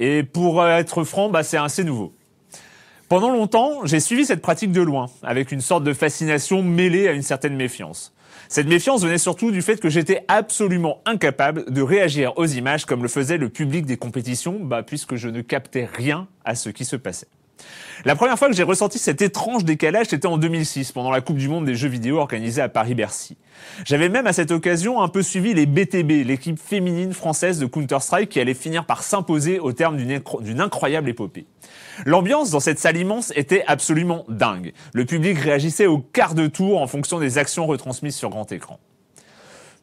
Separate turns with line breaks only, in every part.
Et pour être franc, bah, c'est assez nouveau. Pendant longtemps, j'ai suivi cette pratique de loin, avec une sorte de fascination mêlée à une certaine méfiance. Cette méfiance venait surtout du fait que j'étais absolument incapable de réagir aux images comme le faisait le public des compétitions, bah, puisque je ne captais rien à ce qui se passait. La première fois que j'ai ressenti cet étrange décalage, c'était en 2006, pendant la Coupe du Monde des jeux vidéo organisée à Paris-Bercy. J'avais même à cette occasion un peu suivi les BTB, l'équipe féminine française de Counter-Strike qui allait finir par s'imposer au terme d'une incroyable épopée. L'ambiance dans cette salle immense était absolument dingue. Le public réagissait au quart de tour en fonction des actions retransmises sur grand écran.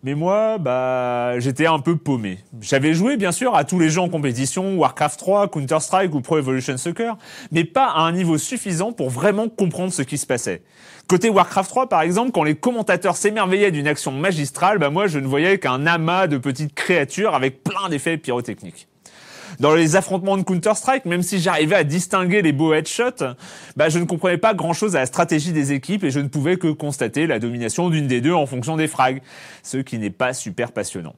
Mais moi, bah, j'étais un peu paumé. J'avais joué, bien sûr, à tous les jeux en compétition, Warcraft 3, Counter-Strike ou Pro Evolution Soccer, mais pas à un niveau suffisant pour vraiment comprendre ce qui se passait. Côté Warcraft 3, par exemple, quand les commentateurs s'émerveillaient d'une action magistrale, bah, moi, je ne voyais qu'un amas de petites créatures avec plein d'effets pyrotechniques. Dans les affrontements de Counter-Strike, même si j'arrivais à distinguer les beaux headshots, bah, je ne comprenais pas grand-chose à la stratégie des équipes et je ne pouvais que constater la domination d'une des deux en fonction des frags, ce qui n'est pas super passionnant.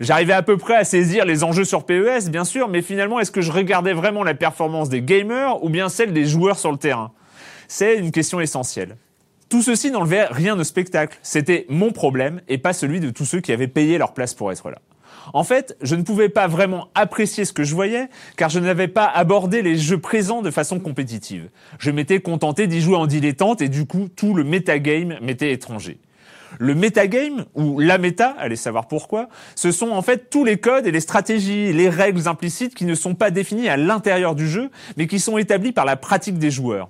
J'arrivais à peu près à saisir les enjeux sur PES, bien sûr, mais finalement, est-ce que je regardais vraiment la performance des gamers ou bien celle des joueurs sur le terrain? C'est une question essentielle. Tout ceci n'enlevait rien de spectacle. C'était mon problème et pas celui de tous ceux qui avaient payé leur place pour être là. En fait, je ne pouvais pas vraiment apprécier ce que je voyais, car je n'avais pas abordé les jeux présents de façon compétitive. Je m'étais contenté d'y jouer en dilettante et du coup, tout le metagame m'était étranger. Le metagame, ou la méta, allez savoir pourquoi, ce sont en fait tous les codes et les stratégies, les règles implicites qui ne sont pas définies à l'intérieur du jeu, mais qui sont établies par la pratique des joueurs.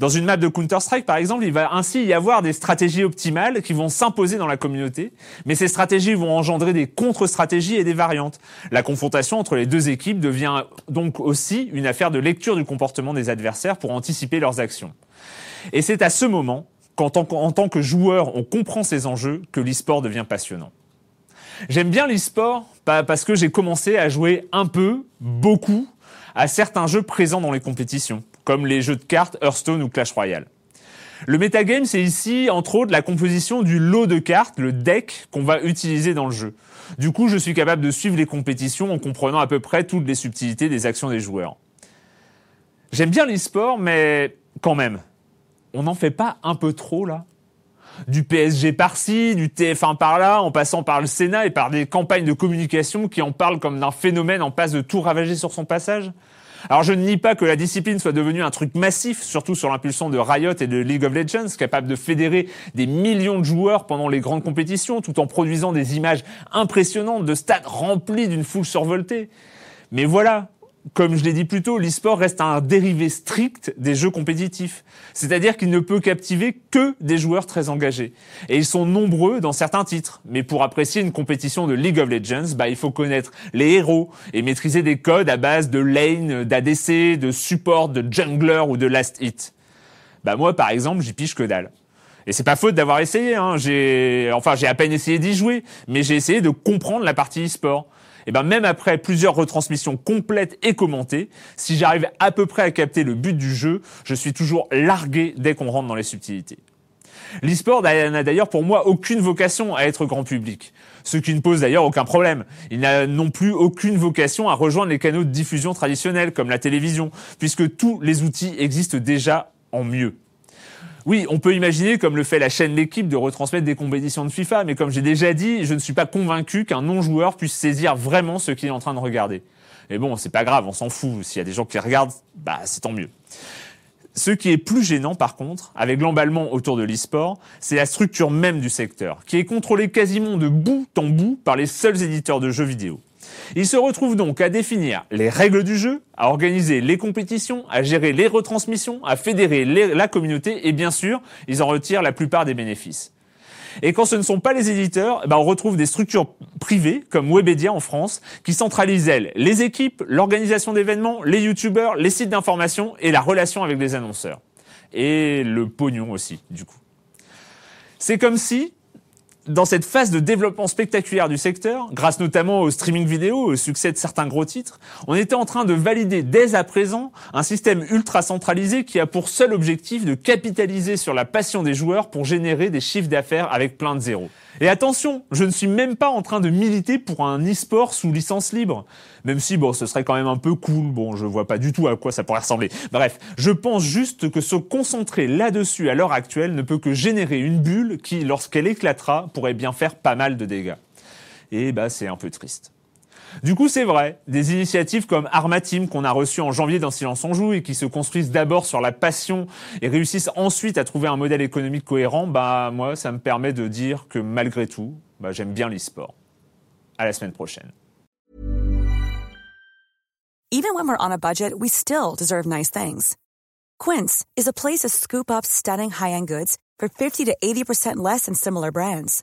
Dans une map de Counter-Strike, par exemple, il va ainsi y avoir des stratégies optimales qui vont s'imposer dans la communauté, mais ces stratégies vont engendrer des contre-stratégies et des variantes. La confrontation entre les deux équipes devient donc aussi une affaire de lecture du comportement des adversaires pour anticiper leurs actions. Et c'est à ce moment qu'en tant que joueur, on comprend ces enjeux, que l'e-sport devient passionnant. J'aime bien l'e-sport parce que j'ai commencé à jouer un peu, beaucoup, à certains jeux présents dans les compétitions comme les jeux de cartes Hearthstone ou Clash Royale. Le metagame, c'est ici, entre autres, la composition du lot de cartes, le deck, qu'on va utiliser dans le jeu. Du coup, je suis capable de suivre les compétitions en comprenant à peu près toutes les subtilités des actions des joueurs. J'aime bien l'e-sport, mais quand même, on n'en fait pas un peu trop là? Du PSG par-ci, du TF1 par-là, en passant par le Sénat et par des campagnes de communication qui en parlent comme d'un phénomène en passe de tout ravager sur son passage? Alors je ne nie pas que la discipline soit devenue un truc massif, surtout sur l'impulsion de Riot et de League of Legends, capable de fédérer des millions de joueurs pendant les grandes compétitions, tout en produisant des images impressionnantes de stades remplis d'une foule survoltée. Mais voilà, comme je l'ai dit plus tôt, l'e-sport reste un dérivé strict des jeux compétitifs. C'est-à-dire qu'il ne peut captiver que des joueurs très engagés. Et ils sont nombreux dans certains titres. Mais pour apprécier une compétition de League of Legends, bah, il faut connaître les héros et maîtriser des codes à base de lane, d'ADC, de support, de jungler ou de last hit. Bah, moi, par exemple, j'y piche que dalle. Et c'est pas faute d'avoir essayé, hein. J'ai, enfin, j'ai à peine essayé d'y jouer, mais j'ai essayé de comprendre la partie e-sport et ben même après plusieurs retransmissions complètes et commentées, si j'arrive à peu près à capter le but du jeu, je suis toujours largué dès qu'on rentre dans les subtilités. L'e-sport n'a d'ailleurs pour moi aucune vocation à être grand public, ce qui ne pose d'ailleurs aucun problème. Il n'a non plus aucune vocation à rejoindre les canaux de diffusion traditionnels comme la télévision, puisque tous les outils existent déjà en mieux. Oui, on peut imaginer, comme le fait la chaîne L'équipe, de retransmettre des compétitions de FIFA, mais comme j'ai déjà dit, je ne suis pas convaincu qu'un non-joueur puisse saisir vraiment ce qu'il est en train de regarder. Mais bon, c'est pas grave, on s'en fout. S'il y a des gens qui regardent, bah c'est tant mieux. Ce qui est plus gênant, par contre, avec l'emballement autour de l'e-sport, c'est la structure même du secteur, qui est contrôlée quasiment de bout en bout par les seuls éditeurs de jeux vidéo. Ils se retrouvent donc à définir les règles du jeu, à organiser les compétitions, à gérer les retransmissions, à fédérer la communauté et bien sûr, ils en retirent la plupart des bénéfices. Et quand ce ne sont pas les éditeurs, eh ben on retrouve des structures privées, comme Webedia en France, qui centralisent, elles, les équipes, l'organisation d'événements, les youtubeurs, les sites d'information et la relation avec les annonceurs. Et le pognon aussi, du coup. C'est comme si, dans cette phase de développement spectaculaire du secteur, grâce notamment au streaming vidéo, au succès de certains gros titres, on était en train de valider dès à présent un système ultra centralisé qui a pour seul objectif de capitaliser sur la passion des joueurs pour générer des chiffres d'affaires avec plein de zéros. Et attention, je ne suis même pas en train de militer pour un e-sport sous licence libre. Même si, bon, ce serait quand même un peu cool. Bon, je vois pas du tout à quoi ça pourrait ressembler. Bref, je pense juste que se concentrer là-dessus à l'heure actuelle ne peut que générer une bulle qui, lorsqu'elle éclatera, pourrait bien faire pas mal de dégâts. Et bah, c'est un peu triste. Du coup, c'est vrai, des initiatives comme Armatim qu'on a reçues en janvier dans Silence on Joue et qui se construisent d'abord sur la passion et réussissent ensuite à trouver un modèle économique cohérent, bah moi, ça me permet de dire que malgré tout, bah, j'aime bien l'e-sport. À la semaine prochaine.
Even when we're on a budget, we still deserve nice things. Quince is a place to scoop up stunning high-end goods for 50 to 80% less than similar brands.